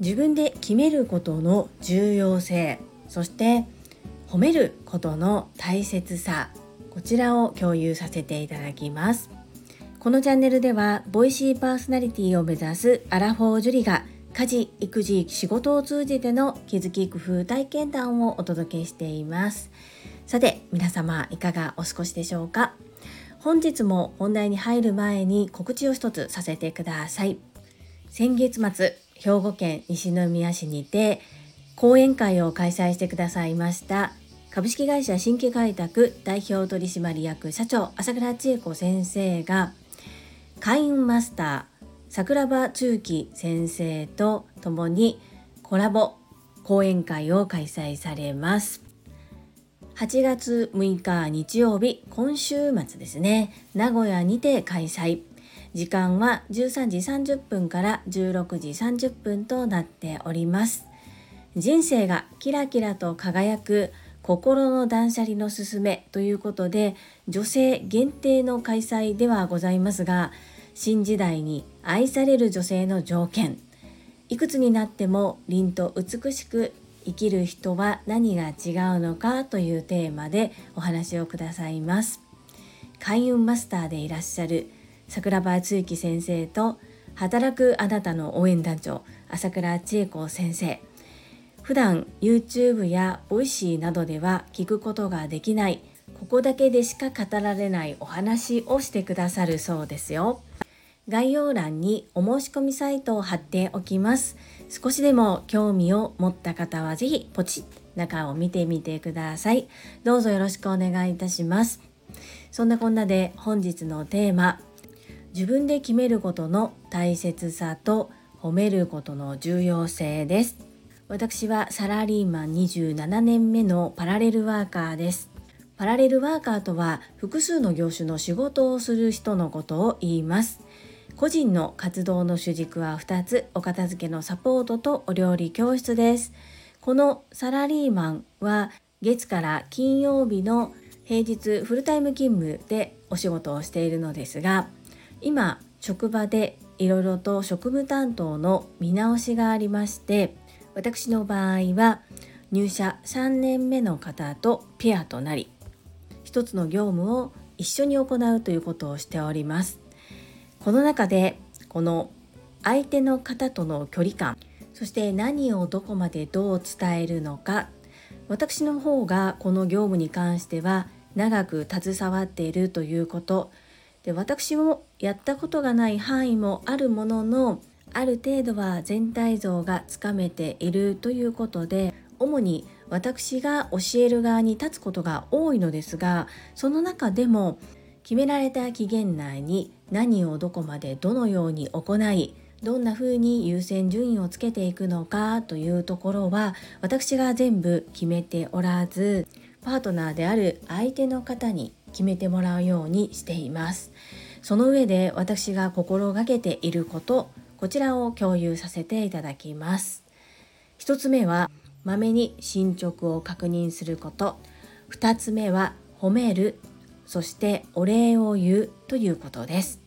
自分で決めることの重要性そして褒めることの大切さこちらを共有させていただきます。このチャンネルではボイシーパーソナリティを目指すアラフォージュリが家事育児仕事を通じての気づき工夫体験談をお届けしています。さて皆様いかがお過ごしでしょうか？本日も本題に入る前に告知を一つさせてください。先月末兵庫県西宮市にて講演会を開催してくださいました株式会社新規開拓代表取締役社長朝倉千恵子先生が開運マスター桜庭中期先生と共にコラボ講演会を開催されます。8月6日日曜日今週末ですね。名古屋にて開催。時間は13時30分から16時30分となっております。人生がキラキラと輝く心の断捨離のすすめということで女性限定の開催ではございますが新時代に愛される女性の条件。いくつになっても凛と美しく生きる人は何が違うのかというテーマでお話をくださいます。開運マスターでいらっしゃる桜庭つゆき先生と働くあなたの応援団長朝倉千恵子先生。普段 YouTube や voicy などでは聞くことができないここだけでしか語られないお話をしてくださるそうですよ。概要欄にお申し込みサイトを貼っておきます。少しでも興味を持った方はぜひポチッ中を見てみてください。どうぞよろしくお願いいたします。そんなこんなで本日のテーマ、自分で決めることの大切さと褒めることの重要性です。私はサラリーマン27年目のパラレルワーカーです。パラレルワーカーとは複数の業種の仕事をする人のことを言います。個人の活動の主軸は2つ。お片付けのサポートとお料理教室です。このサラリーマンは月から金曜日の平日フルタイム勤務でお仕事をしているのですが今職場でいろいろと職務担当の見直しがありまして私の場合は入社3年目の方とペアとなり一つの業務を一緒に行うということをしております。この中でこの相手の方との距離感そして何をどこまでどう伝えるのか私の方がこの業務に関しては長く携わっているということ。で私もやったことがない範囲もあるもののある程度は全体像がつかめているということで主に私が教える側に立つことが多いのですがその中でも決められた期限内に何をどこまでどのように行いどんな風に優先順位をつけていくのかというところは私が全部決めておらずパートナーである相手の方に決めてもらうようにしています。その上で私が心がけていることこちらを共有させていただきます。1つ目はまめに進捗を確認すること。2つ目は褒める。そしてお礼を言うということです。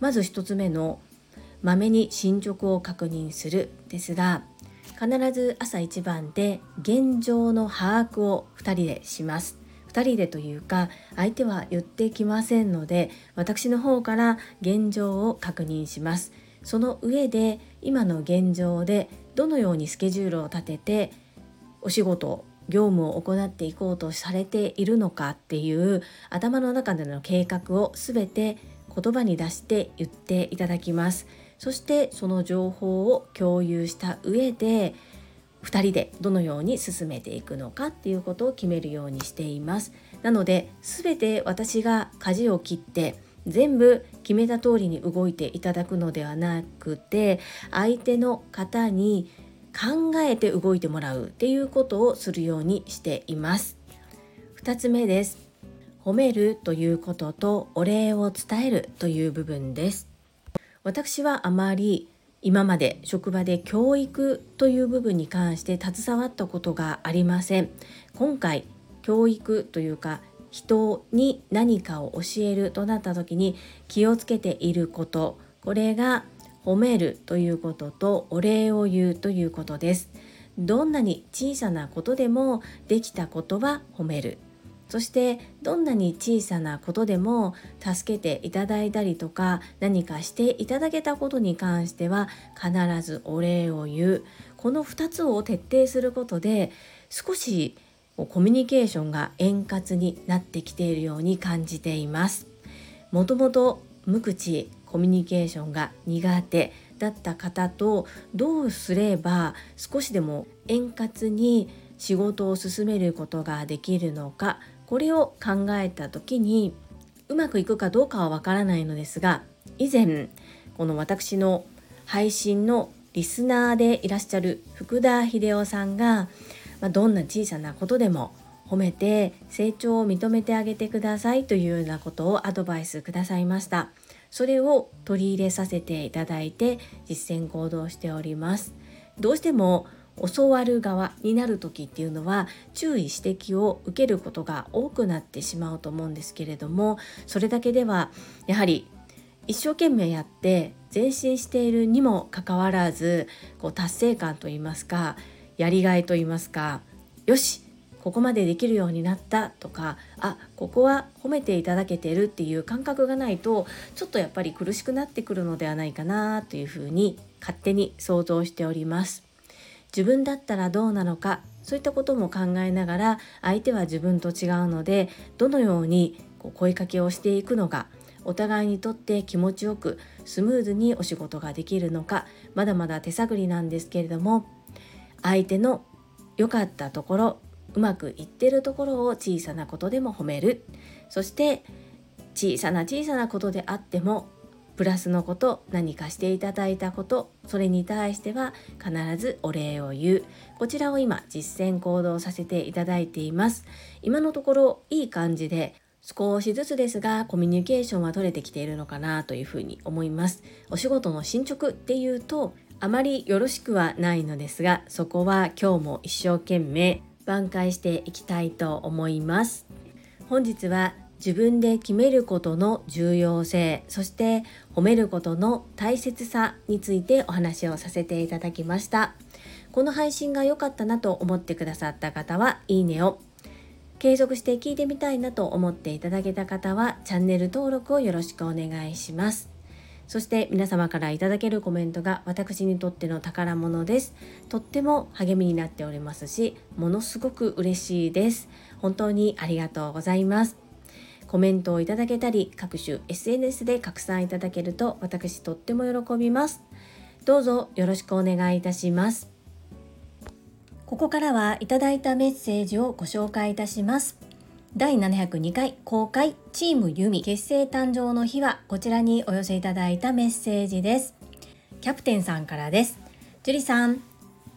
まず1つ目のまめに進捗を確認するですが必ず朝一番で現状の把握を2人でします。2人でというか相手は言ってきませんので私の方から現状を確認します。その上で今の現状でどのようにスケジュールを立ててお仕事業務を行っていこうとされているのかっていう頭の中での計画を全て言葉に出して言っていただきます。そしてその情報を共有した上で2人でどのように進めていくのかっていうことを決めるようにしています。なので全て私が舵を切って全部決めた通りに動いていただくのではなくて相手の方に考えて動いてもらうっていうことをするようにしています。2つ目です。褒めるということとお礼を伝えるという部分です。私はあまり今まで職場で教育という部分に関して携わったことがありません。今回教育というか人に何かを教えるとなった時に気をつけていること。これが褒めるということとお礼を言うということです。どんなに小さなことでもできたことは褒める。そしてどんなに小さなことでも助けていただいたりとか何かしていただけたことに関しては必ずお礼を言う。この2つを徹底することで少しコミュニケーションが円滑になってきているように感じています。もともと無口コミュニケーションが苦手だった方とどうすれば少しでも円滑に仕事を進めることができるのかこれを考えた時にうまくいくかどうかはわからないのですが以前この私の配信のリスナーでいらっしゃる福田秀夫さんが、まあ、どんな小さなことでも褒めて成長を認めてあげてくださいというようなことをアドバイスくださいました。それを取り入れさせていただいて実践行動しております。どうしても教わる側になる時っていうのは注意指摘を受けることが多くなってしまうと思うんですけれどもそれだけではやはり一生懸命やって前進しているにもかかわらずこう達成感といいますかやりがいといいますかよしここまでできるようになったとかあここは褒めていただけてるっていう感覚がないとちょっとやっぱり苦しくなってくるのではないかなというふうに勝手に想像しております。自分だったらどうなのかそういったことも考えながら相手は自分と違うのでどのようにこう声かけをしていくのかお互いにとって気持ちよくスムーズにお仕事ができるのかまだまだ手探りなんですけれども相手の良かったところうまくいってるところを小さなことでも褒める。そして小さな小さなことであってもプラスのこと何かしていただいたことそれに対しては必ずお礼を言う。こちらを今実践行動させていただいています。今のところいい感じで少しずつですがコミュニケーションは取れてきているのかなというふうに思います。お仕事の進捗っていうとあまりよろしくはないのですがそこは今日も一生懸命挽回していきたいと思います。本日は自分で決めることの重要性そして褒めることの大切さについてお話をさせていただきました。この配信が良かったなと思ってくださった方はいいねを。継続して聞いてみたいなと思っていただけた方はチャンネル登録をよろしくお願いします。そして皆様からいただけるコメントが私にとっての宝物です。とっても励みになっておりますしものすごく嬉しいです。本当にありがとうございます。コメントをいただけたり各種 SNS で拡散いただけると私とっても喜びます。どうぞよろしくお願いいたします。ここからはいただいたメッセージをご紹介いたします。第702回公開チームユミ結成誕生の日はこちらにお寄せいただいたメッセージです。キャプテンさんからです。樹里さん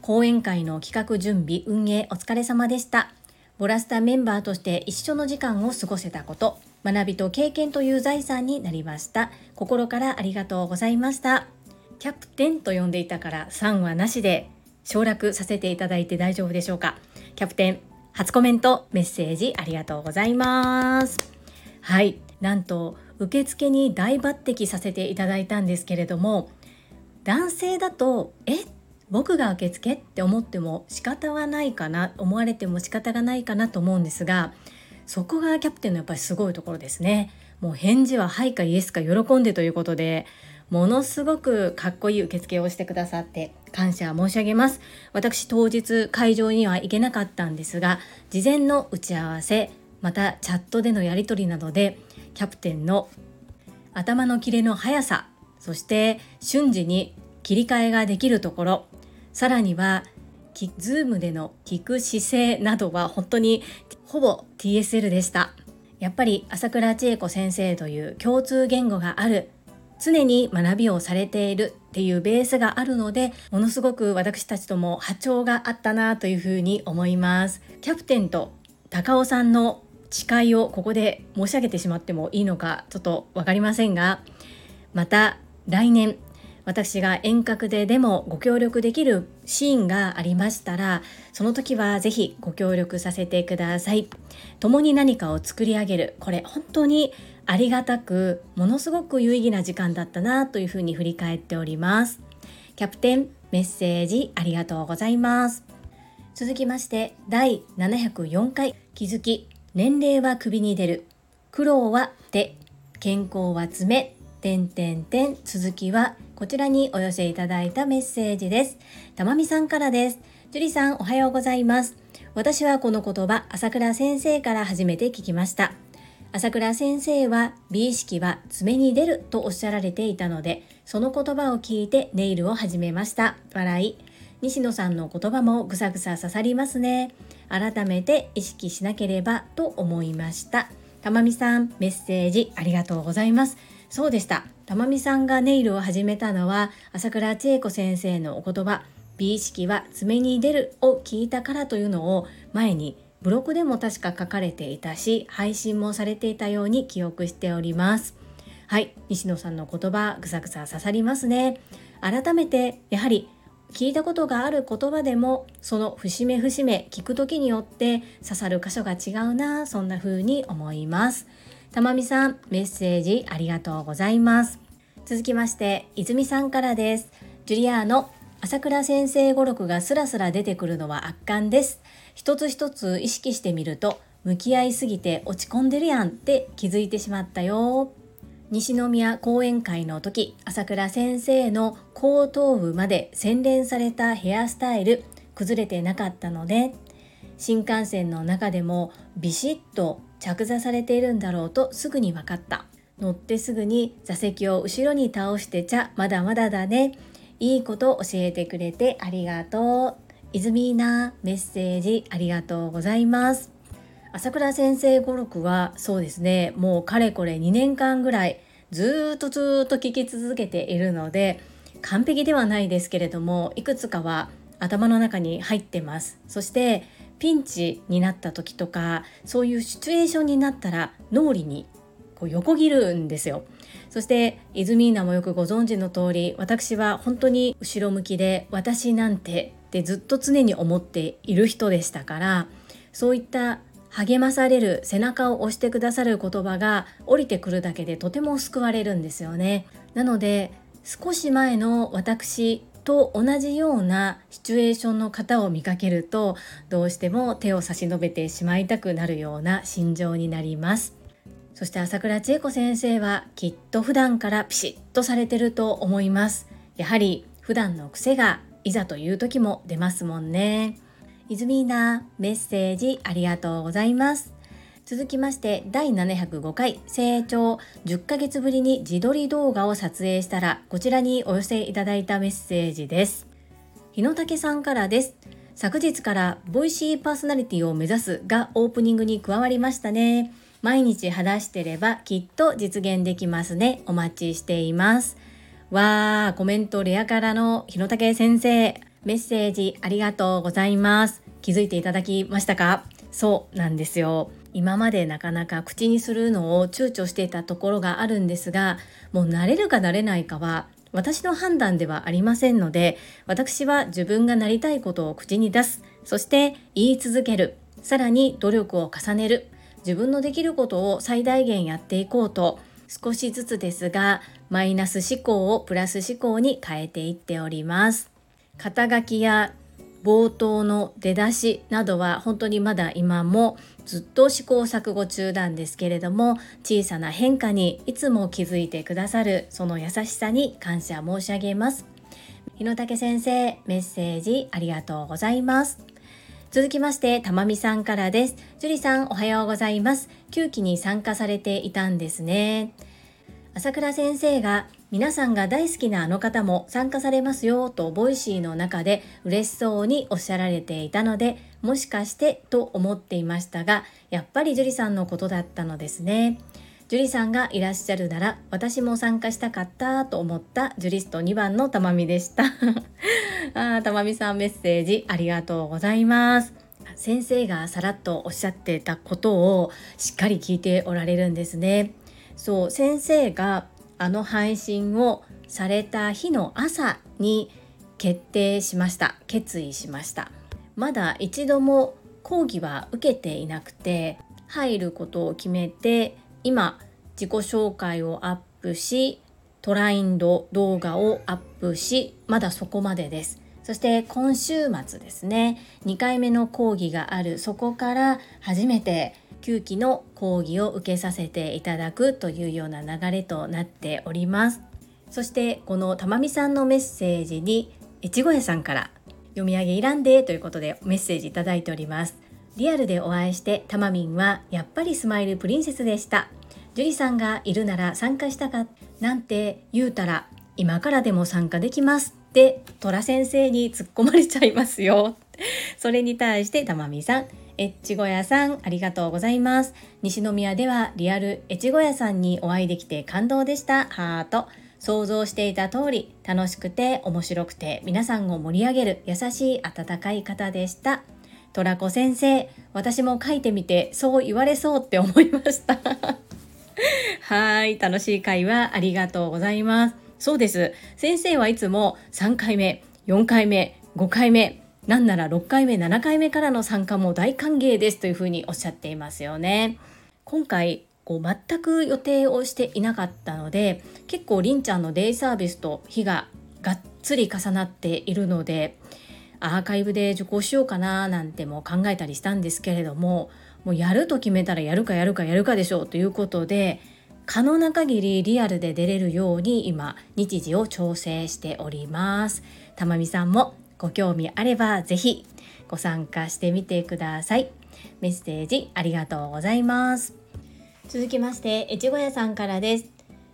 講演会の企画準備運営お疲れ様でした。ボラスタメンバーとして一緒の時間を過ごせたこと学びと経験という財産になりました。心からありがとうございました。キャプテンと呼んでいたから3はなしで省略させていただいて大丈夫でしょうか。キャプテン初コメントメッセージありがとうございます。はい。なんと受付に大抜擢させていただいたんですけれども男性だとえ？僕が受付って思っても仕方はないかな思われても仕方がないかなと思うんですがそこがキャプテンのやっぱりすごいところですね。もう返事は「はい」か「イエス」か喜んでということでものすごくかっこいい受付をしてくださって感謝申し上げます。私当日会場には行けなかったんですが事前の打ち合わせまたチャットでのやり取りなどでキャプテンの頭のキレの速さそして瞬時に切り替えができるところさらには Zoom での聞く姿勢などは本当にほぼ TSL でした。やっぱり朝倉千恵子先生という共通言語がある常に学びをされているっていうベースがあるのでものすごく私たちとも波長があったなというふうに思います。キャプテンと高尾さんの誓いをここで申し上げてしまってもいいのかちょっと分かりませんがまた来年私が遠隔ででもご協力できるシーンがありましたらその時は是非ご協力させてください。共に何かを作り上げる。これ本当にありがたくものすごく有意義な時間だったなというふうに振り返っております。キャプテンメッセージありがとうございます。続きまして第704回気づき年齢は首に出る。苦労は手。健康は爪。点点点続きはこちらにお寄せいただいたメッセージです。たまみさんからです。樹里さんおはようございます。私はこの言葉朝倉先生から初めて聞きました。朝倉先生は美意識は爪に出るとおっしゃられていたのでその言葉を聞いてネイルを始めました。笑い。西野さんの言葉もぐさぐさ刺さりますね。改めて意識しなければと思いました。たまみさんメッセージありがとうございます。そうでした。たまみさんがネイルを始めたのは朝倉千恵子先生のお言葉美意識は爪に出るを聞いたからというのを前にブログでも確か書かれていたし配信もされていたように記憶しております。はい。西野さんの言葉ぐさぐさ刺さりますね。改めてやはり聞いたことがある言葉でもその節目節目聞く時によって刺さる箇所が違うなそんな風に思います。たまみさんメッセージありがとうございます。続きまして泉さんからです。ジュリアーノ朝倉先生語録がスラスラ出てくるのは圧巻です。一つ一つ意識してみると向き合いすぎて落ち込んでるやんって気づいてしまったよ。西宮講演会の時朝倉先生の後頭部まで洗練されたヘアスタイル崩れてなかったので新幹線の中でもビシッと着座されているんだろうとすぐに分かった。乗ってすぐに座席を後ろに倒してちゃまだまだだね。いいこと教えてくれてありがとう。イズミーナメッセージありがとうございます。朝倉先生語録はそうですねもうかれこれ2年間ぐらいずっとずっと聞き続けているので完璧ではないですけれどもいくつかは頭の中に入ってます。そしてピンチになった時とかそういうシチュエーションになったら脳裏にこう横切るんですよ。そしてイズミーナもよくご存知の通り私は本当に後ろ向きで私なんてってずっと常に思っている人でしたからそういった励まされる背中を押してくださる言葉が降りてくるだけでとても救われるんですよね。なので少し前の私と同じようなシチュエーションの方を見かけるとどうしても手を差し伸べてしまいたくなるような心情になります。そして朝倉千恵子先生はきっと普段からピシッとされてると思います。やはり普段の癖がいざという時も出ますもんね。イズミーナメッセージありがとうございます。続きまして第705回成長。10ヶ月ぶりに自撮り動画を撮影したらこちらにお寄せいただいたメッセージです。日野武さんからです。昨日からボイシーパーソナリティを目指すがオープニングに加わりましたね。毎日話してればきっと実現できますね。お待ちしています。わーコメントレアからの日野武先生。メッセージありがとうございます。気づいていただきましたか？そうなんですよ。今までなかなか口にするのを躊躇していたところがあるんですがもう慣れるか慣れないかは私の判断ではありませんので私は自分がなりたいことを口に出す。そして言い続ける。さらに努力を重ねる。自分のできることを最大限やっていこうと。少しずつですがマイナス思考をプラス思考に変えていっております。肩書きや冒頭の出だしなどは本当にまだ今もずっと試行錯誤中なんですけれども小さな変化にいつも気づいてくださるその優しさに感謝申し上げます。日野武先生メッセージありがとうございます。続きましてたまみさんからです。樹里さんおはようございます。9期に参加されていたんですね。朝倉先生が皆さんが大好きなあの方も参加されますよと Voicy の中で嬉しそうにおっしゃられていたのでもしかしてと思っていましたがやっぱり樹里さんのことだったのですね。樹里さんがいらっしゃるなら私も参加したかったと思ったジュリスト2番のたまみでした。あたまみさんメッセージありがとうございます。先生がさらっとおっしゃってたことをしっかり聞いておられるんですね。そう先生があの配信をされた日の朝に決定しました。決意しました。まだ一度も講義は受けていなくて入ることを決めて今自己紹介をアップしトラインド動画をアップしまだそこまでです。そして今週末ですね。2回目の講義がある。そこから初めて9期の講義を受けさせていただくというような流れとなっております。そしてこのたまみさんのメッセージに越後屋さんから読み上げいらんでということでメッセージいただいております。リアルでお会いしてたまみんはやっぱりスマイルプリンセスでした。樹里さんがいるなら参加したかなんて言うたら今からでも参加できますって虎先生に突っ込まれちゃいますよ。それに対してたまみさん越後屋さんありがとうございます。西宮ではリアル越後屋さんにお会いできて感動でした。ハート。想像していた通り楽しくて面白くて皆さんを盛り上げる優しい温かい方でした。トラコ先生私も書いてみてそう言われそうって思いました。はい楽しい会話ありがとうございます。そうです。先生はいつも3回目4回目5回目なんなら6回目7回目からの参加も大歓迎ですというふうにおっしゃっていますよね。今回こう全く予定をしていなかったので結構りんちゃんのデイサービスと日ががっつり重なっているのでアーカイブで受講しようかななんても考えたりしたんですけれどももうやると決めたらやるかやるかやるかでしょうということで可能な限りリアルで出れるように今日時を調整しております。たまみさんもご興味あればぜひご参加してみてください。メッセージありがとうございます。続きまして越後屋さんからです。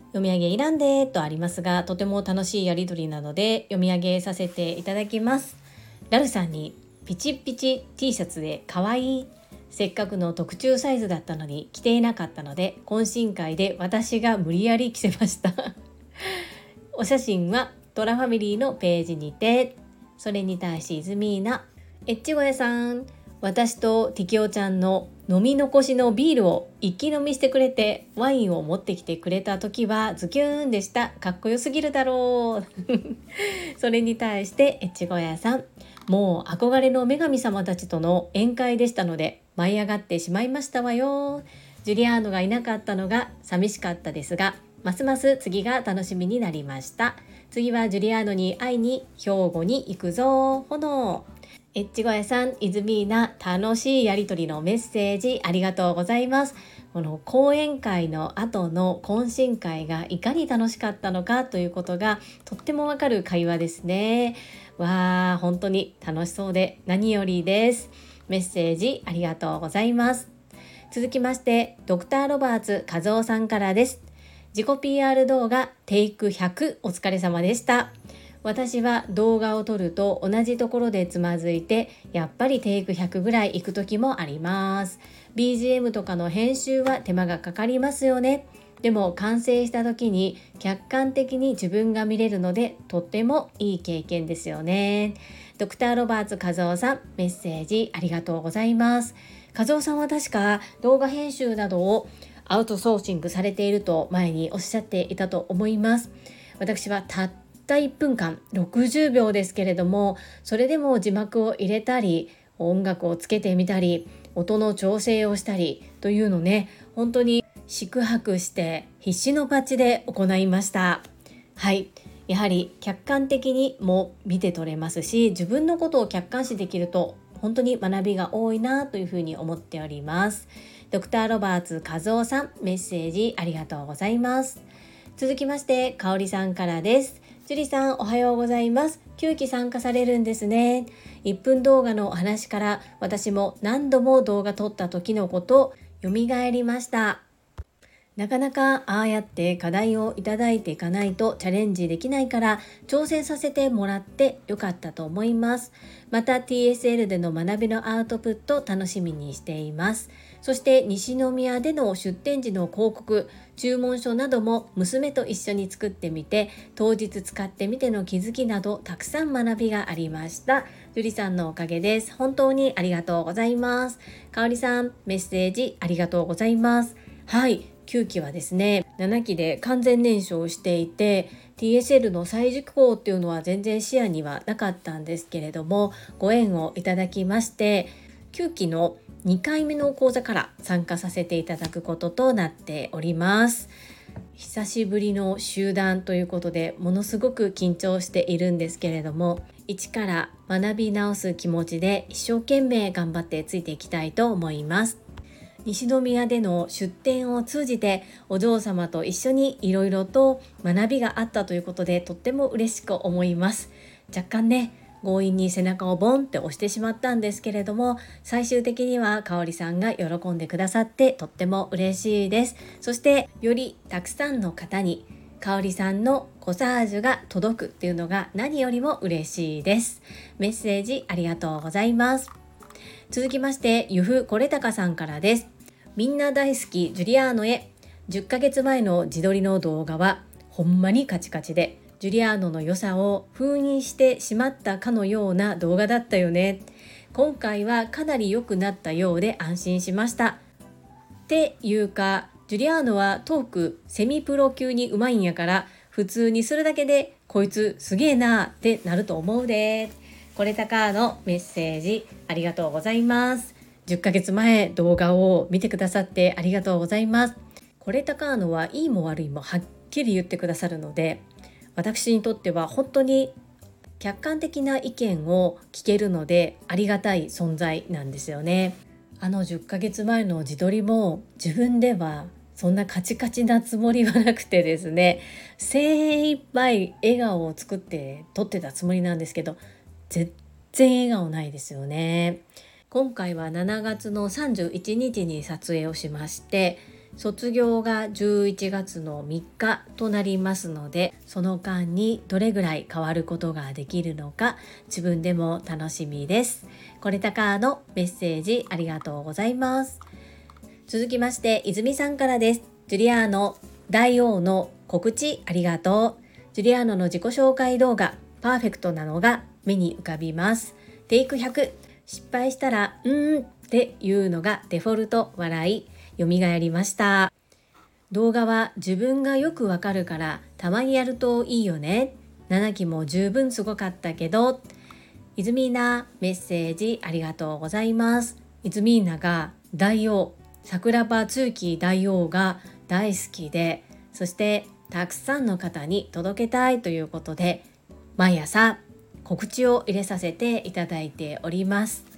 読み上げいらんでとありますがとても楽しいやり取りなので読み上げさせていただきます。ラルさんにピチピチ T シャツで可愛いせっかくの特注サイズだったのに着ていなかったので懇親会で私が無理やり着せました。お写真はトラファミリーのページにてそれに対しイズミーナエッチゴヤさん私とティキオちゃんの飲み残しのビールを一気飲みしてくれてワインを持ってきてくれた時はズキューンでした。かっこよすぎるだろう。それに対してエッチゴヤさんもう憧れの女神様たちとの宴会でしたので舞い上がってしまいましたわよ。ジュリアーノがいなかったのが寂しかったですがますます次が楽しみになりました。次はジュリアーノに会いに兵庫に行くぞ炎エッチゴヤさん、イズミーナ、楽しいやりとりのメッセージありがとうございます。この講演会の後の懇親会がいかに楽しかったのかということがとってもわかる会話ですね。わー、本当に楽しそうで何よりです。メッセージありがとうございます。続きまして、ドクターロバーツ和夫さんからです。自己 PR 動画テイク100お疲れ様でした。私は動画を撮ると同じところでつまずいてやっぱりテイク100ぐらい行く時もあります BGM とかの編集は手間がかかりますよね。でも完成した時に客観的に自分が見れるのでとってもいい経験ですよね。ドクターロバーツ和夫さんメッセージありがとうございます。和夫さんは確か動画編集などをアウトソーシングされていると前におっしゃっていたと思います。私はたった1分間60秒ですけれどもそれでも字幕を入れたり音楽をつけてみたり音の調整をしたりというのね本当に宿泊して必死のパッチで行いました。はい。やはり客観的にも見て取れますし自分のことを客観視できると本当に学びが多いなというふうに思っております。ドクターロバーツ和夫さんメッセージありがとうございます。続きまして香里さんからです。樹里さんおはようございます9期参加されるんですね1分動画のお話から私も何度も動画撮った時のこと蘇りましたなかなかああやって課題をいただいていかないとチャレンジできないから挑戦させてもらってよかったと思います。また TSL での学びのアウトプット楽しみにしています。そして西宮での出店時の広告、注文書なども娘と一緒に作ってみて当日使ってみての気づきなどたくさん学びがありました。樹里さんのおかげです。本当にありがとうございます。かおりさん、メッセージありがとうございます。はい。9期はですね7期で完全燃焼していて TSL の再熟考っていうのは全然視野にはなかったんですけれどもご縁をいただきまして9期の2回目の講座から参加させていただくこととなっております。久しぶりの集団ということでものすごく緊張しているんですけれども一から学び直す気持ちで一生懸命頑張ってついていきたいと思います。西宮での出展を通じてお嬢様と一緒にいろいろと学びがあったということでとっても嬉しく思います。若干ね強引に背中をボンって押してしまったんですけれども最終的には香里さんが喜んでくださってとっても嬉しいです。そしてよりたくさんの方に香里さんのコサージュが届くっていうのが何よりも嬉しいです。メッセージありがとうございます。続きましてゆふこれたかさんからです。みんな大好きジュリアーノへ。10ヶ月前の自撮りの動画はほんまにカチカチで。ジュリアーノの良さを封印してしまったかのような動画だったよね。今回はかなり良くなったようで安心しました。っていうかジュリアーノはトークセミプロ級にうまいんやから普通にするだけでこいつすげえなってなると思うで。これたかのメッセージありがとうございます。10ヶ月前動画を見てくださってありがとうございます。これたかのはいいも悪いもはっきり言ってくださるので私にとっては本当に客観的な意見を聞けるのでありがたい存在なんですよね。あの10ヶ月前の自撮りも自分ではそんなカチカチなつもりはなくてですね精一杯笑顔を作って撮ってたつもりなんですけど全然笑顔ないですよね。今回は7月の31日に撮影をしまして卒業が11月の3日となりますのでその間にどれぐらい変わることができるのか自分でも楽しみです。これたかのメッセージありがとうございます。続きまして泉さんからです。ジュリアーノ大王の告知ありがとうジュリアーノの自己紹介動画パーフェクトなのが目に浮かびます。テイク100失敗したらうーんっていうのがデフォルト笑い。蘇りました。動画は自分がよくわかるからたまにやるといいよね。7期も十分すごかったけど。イズミーナメッセージありがとうございます。イズミーナが大王。桜庭通期大王が大好きで。そしてたくさんの方に届けたいということで毎朝告知を入れさせていただいております。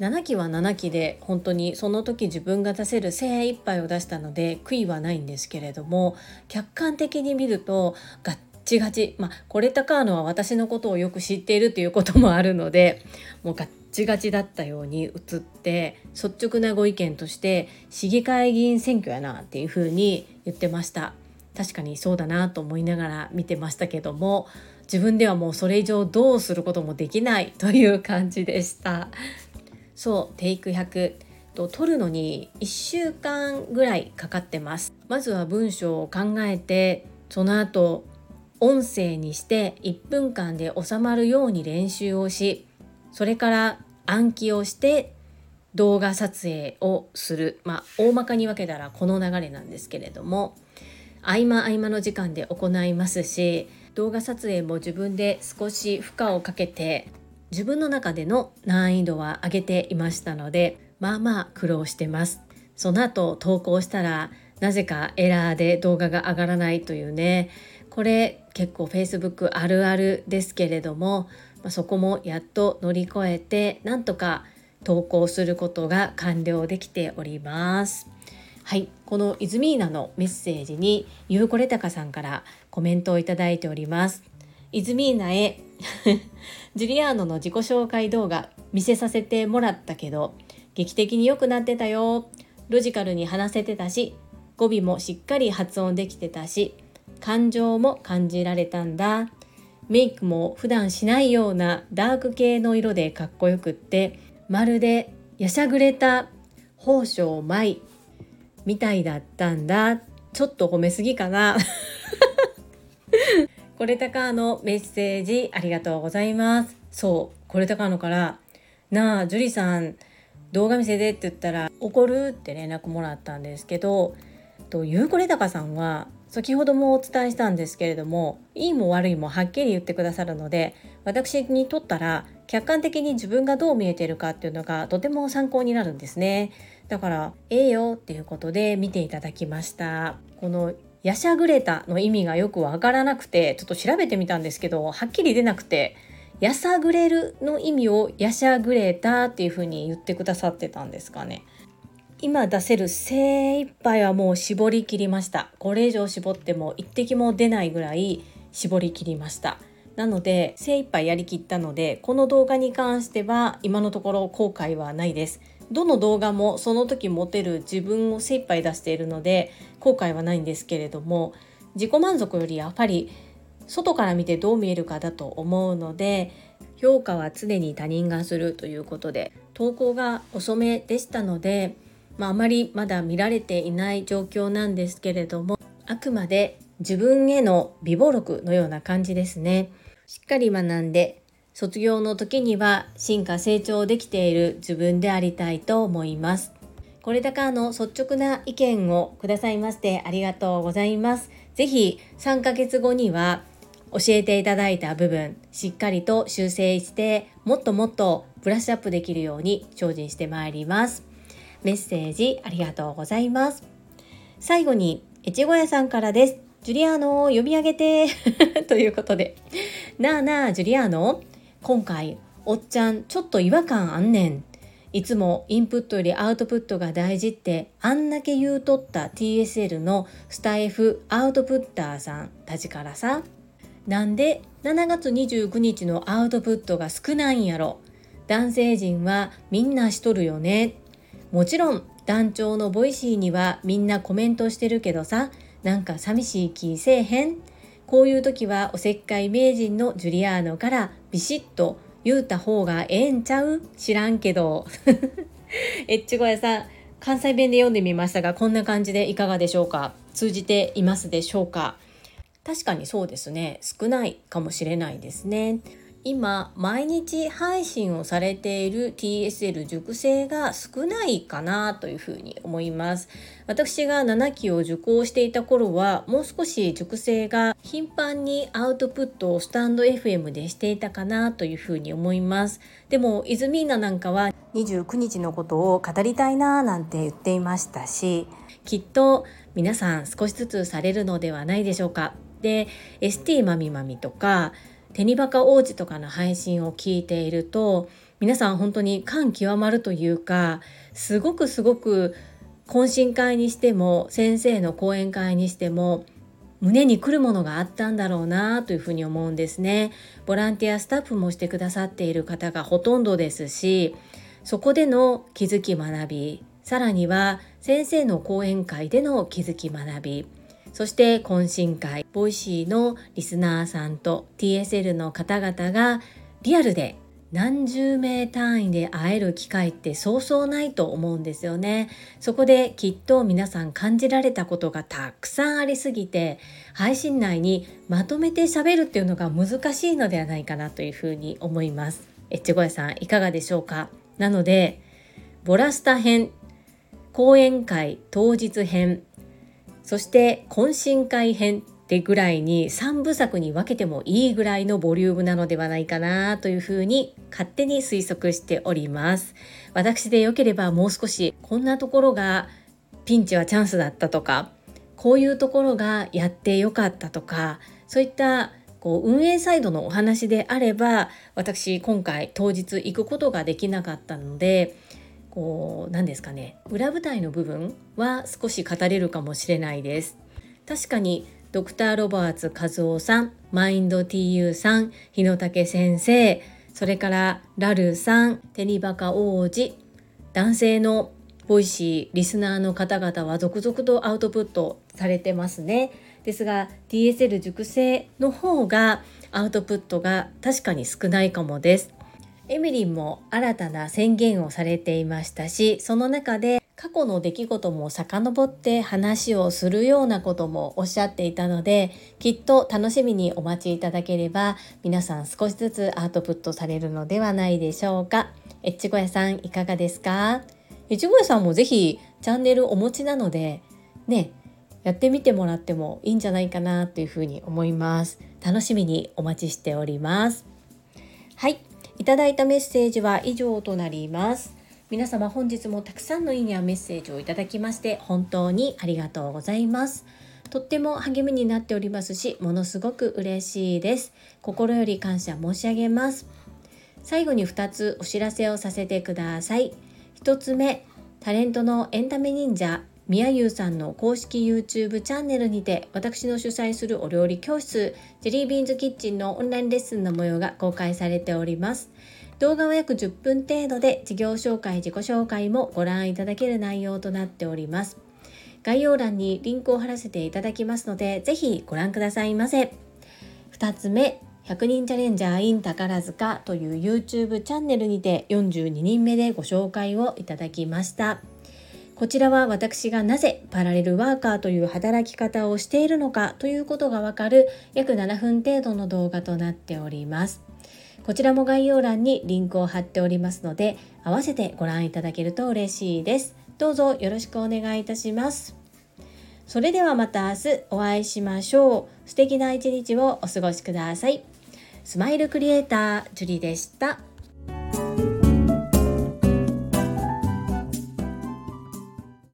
7期は7期で本当にその時自分が出せる精一杯を出したので悔いはないんですけれども客観的に見るとガッチガチ。まあこれ高ーノは私のことをよく知っているということもあるのでもうガッチガチだったように映って率直なご意見として市議会議員選挙やなっていうふうに言ってました。確かにそうだなと思いながら見てましたけども自分ではもうそれ以上どうすることもできないという感じでした。そうテイク100と取るのに1週間ぐらいかかってます。まずは文章を考えてその後音声にして1分間で収まるように練習をしそれから暗記をして動画撮影をする。まあ大まかに分けたらこの流れなんですけれども合間合間の時間で行いますし動画撮影も自分で少し負荷をかけて自分の中での難易度は上げていましたのでまあまあ苦労してます。その後投稿したらなぜかエラーで動画が上がらないというね。これ結構 Facebook あるあるですけれども、ま、そこもやっと乗り越えてなんとか投稿することが完了できております。はい。このイズミーナのメッセージにゆうこれたかさんからコメントをいただいております。イズミーナへジュリアーノの自己紹介動画見せさせてもらったけど劇的に良くなってたよ。ロジカルに話せてたし語尾もしっかり発音できてたし感情も感じられたんだ。メイクも普段しないようなダーク系の色でかっこよくってまるでやしゃぐれた宝生舞みたいだったんだ。ちょっと褒めすぎかな。これたかのメッセージありがとうございます。そう、これたかのから、なあ、樹里さん、動画見せてって言ったら、怒るって連絡もらったんですけど、とゆうこれたかさんは先ほどもお伝えしたんですけれどもいいも悪いもはっきり言ってくださるので私にとったら客観的に自分がどう見えてるかっていうのがとても参考になるんですねだからええよっていうことで見ていただきましたこのヤシャグレタの意味がよくわからなくてちょっと調べてみたんですけどはっきり出なくてやさぐれるの意味をやしゃぐれたっていう風に言ってくださってたんですかね。今出せる精一杯はもう絞り切りました。これ以上絞っても一滴も出ないぐらい絞り切りました。なので精一杯やりきったのでこの動画に関しては今のところ後悔はないです。どの動画もその時持てる自分を精一杯出しているので後悔はないんですけれども自己満足よりやっぱり外から見てどう見えるかだと思うので評価は常に他人がするということで投稿が遅めでしたのでまあ、あまりまだ見られていない状況なんですけれどもあくまで自分への美貌録のような感じですね。しっかり学んで卒業の時には進化成長できている自分でありたいと思いますこれだけの率直な意見をくださいましてありがとうございますぜひ3ヶ月後には教えていただいた部分しっかりと修正してもっともっとブラッシュアップできるように精進してまいりますメッセージありがとうございます。最後に、越後屋さんからです。ジュリアーノを読み上げて ということで。なあなあ、ジュリアーノ。今回、おっちゃん、ちょっと違和感あんねん。いつもインプットよりアウトプットが大事ってあんだけ言うとった TSL のスタイフアウトプッターさんたちからさ。なんで7月29日のアウトプットが少ないんやろ。男性陣はみんなしとるよね。もちろん団長の Voicy にはみんなコメントしてるけどさ。なんか寂しい気せえへん。こういう時はおせっかい名人のジュリアーノからビシッと言うた方がええんちゃう？知らんけど。えっちごやさん関西弁で読んでみましたがこんな感じでいかがでしょうか？通じていますでしょうか？確かにそうですね。少ないかもしれないですね。今毎日配信をされている TSL 熟成が少ないかなというふうに思います。私が7期を受講していた頃はもう少し熟成が頻繁にアウトプットをスタンド FM でしていたかなというふうに思います。でもイズミーナなんかは29日のことを語りたいななんて言っていましたしきっと皆さん少しずつされるのではないでしょうか。で ST まみまみとかテニバカ王子とかの配信を聞いていると皆さん本当に感極まるというかすごくすごく懇親会にしても先生の講演会にしても胸に来るものがあったんだろうなというふうに思うんですね。ボランティアスタッフもしてくださっている方がほとんどですしそこでの気づき学びさらには先生の講演会での気づき学びそして懇親会 Voicy のリスナーさんと TSL の方々がリアルで何十名単位で会える機会ってそうそうないと思うんですよね。そこできっと皆さん感じられたことがたくさんありすぎて配信内にまとめて喋るっていうのが難しいのではないかなというふうに思います。エッチゴヤさんいかがでしょうか？なのでボラスタ編講演会当日編そして懇親会編ってぐらいに3部作に分けてもいいぐらいのボリュームなのではないかなというふうに勝手に推測しております。私でよければもう少しこんなところがピンチはチャンスだったとかこういうところがやってよかったとかそういったこう運営サイドのお話であれば私今回当日行くことができなかったのでこう何ですかね裏舞台の部分は少し語れるかもしれないです。確かにドクター・ロバーツ和夫さんマインド TU さん日野武先生それからラルさんテニバカ王子男性の Voicy リスナーの方々は続々とアウトプットされてますね。ですが DSL 熟成の方がアウトプットが確かに少ないかもです。エミリンも新たな宣言をされていましたしその中で過去の出来事も遡って話をするようなこともおっしゃっていたのできっと楽しみにお待ちいただければ皆さん少しずつアウトプットされるのではないでしょうか。えっちごやさんいかがですか？えちごやさんもぜひチャンネルお持ちなのでねやってみてもらってもいいんじゃないかなというふうに思います。楽しみにお待ちしております。はい。いただいたメッセージは以上となります。皆様本日もたくさんのいいねやメッセージをいただきまして本当にありがとうございます。とっても励みになっておりますしものすごく嬉しいです。心より感謝申し上げます。最後に2つお知らせをさせてください。1つ目タレントのエンタメ忍者。みやゆうさんの公式 YouTube チャンネルにて私の主催するお料理教室ジェリービーンズキッチンのオンラインレッスンの模様が公開されております。動画は約10分程度で事業紹介自己紹介もご覧いただける内容となっております。概要欄にリンクを貼らせていただきますのでぜひご覧くださいませ。2つ目100人チャレンジャー in 宝塚という YouTube チャンネルにて42人目でご紹介をいただきました。こちらは私がなぜパラレルワーカーという働き方をしているのかということがわかる約7分程度の動画となっております。こちらも概要欄にリンクを貼っておりますので、合わせてご覧いただけると嬉しいです。どうぞよろしくお願いいたします。それではまた明日お会いしましょう。素敵な一日をお過ごしください。スマイルクリエイター、ジュリでした。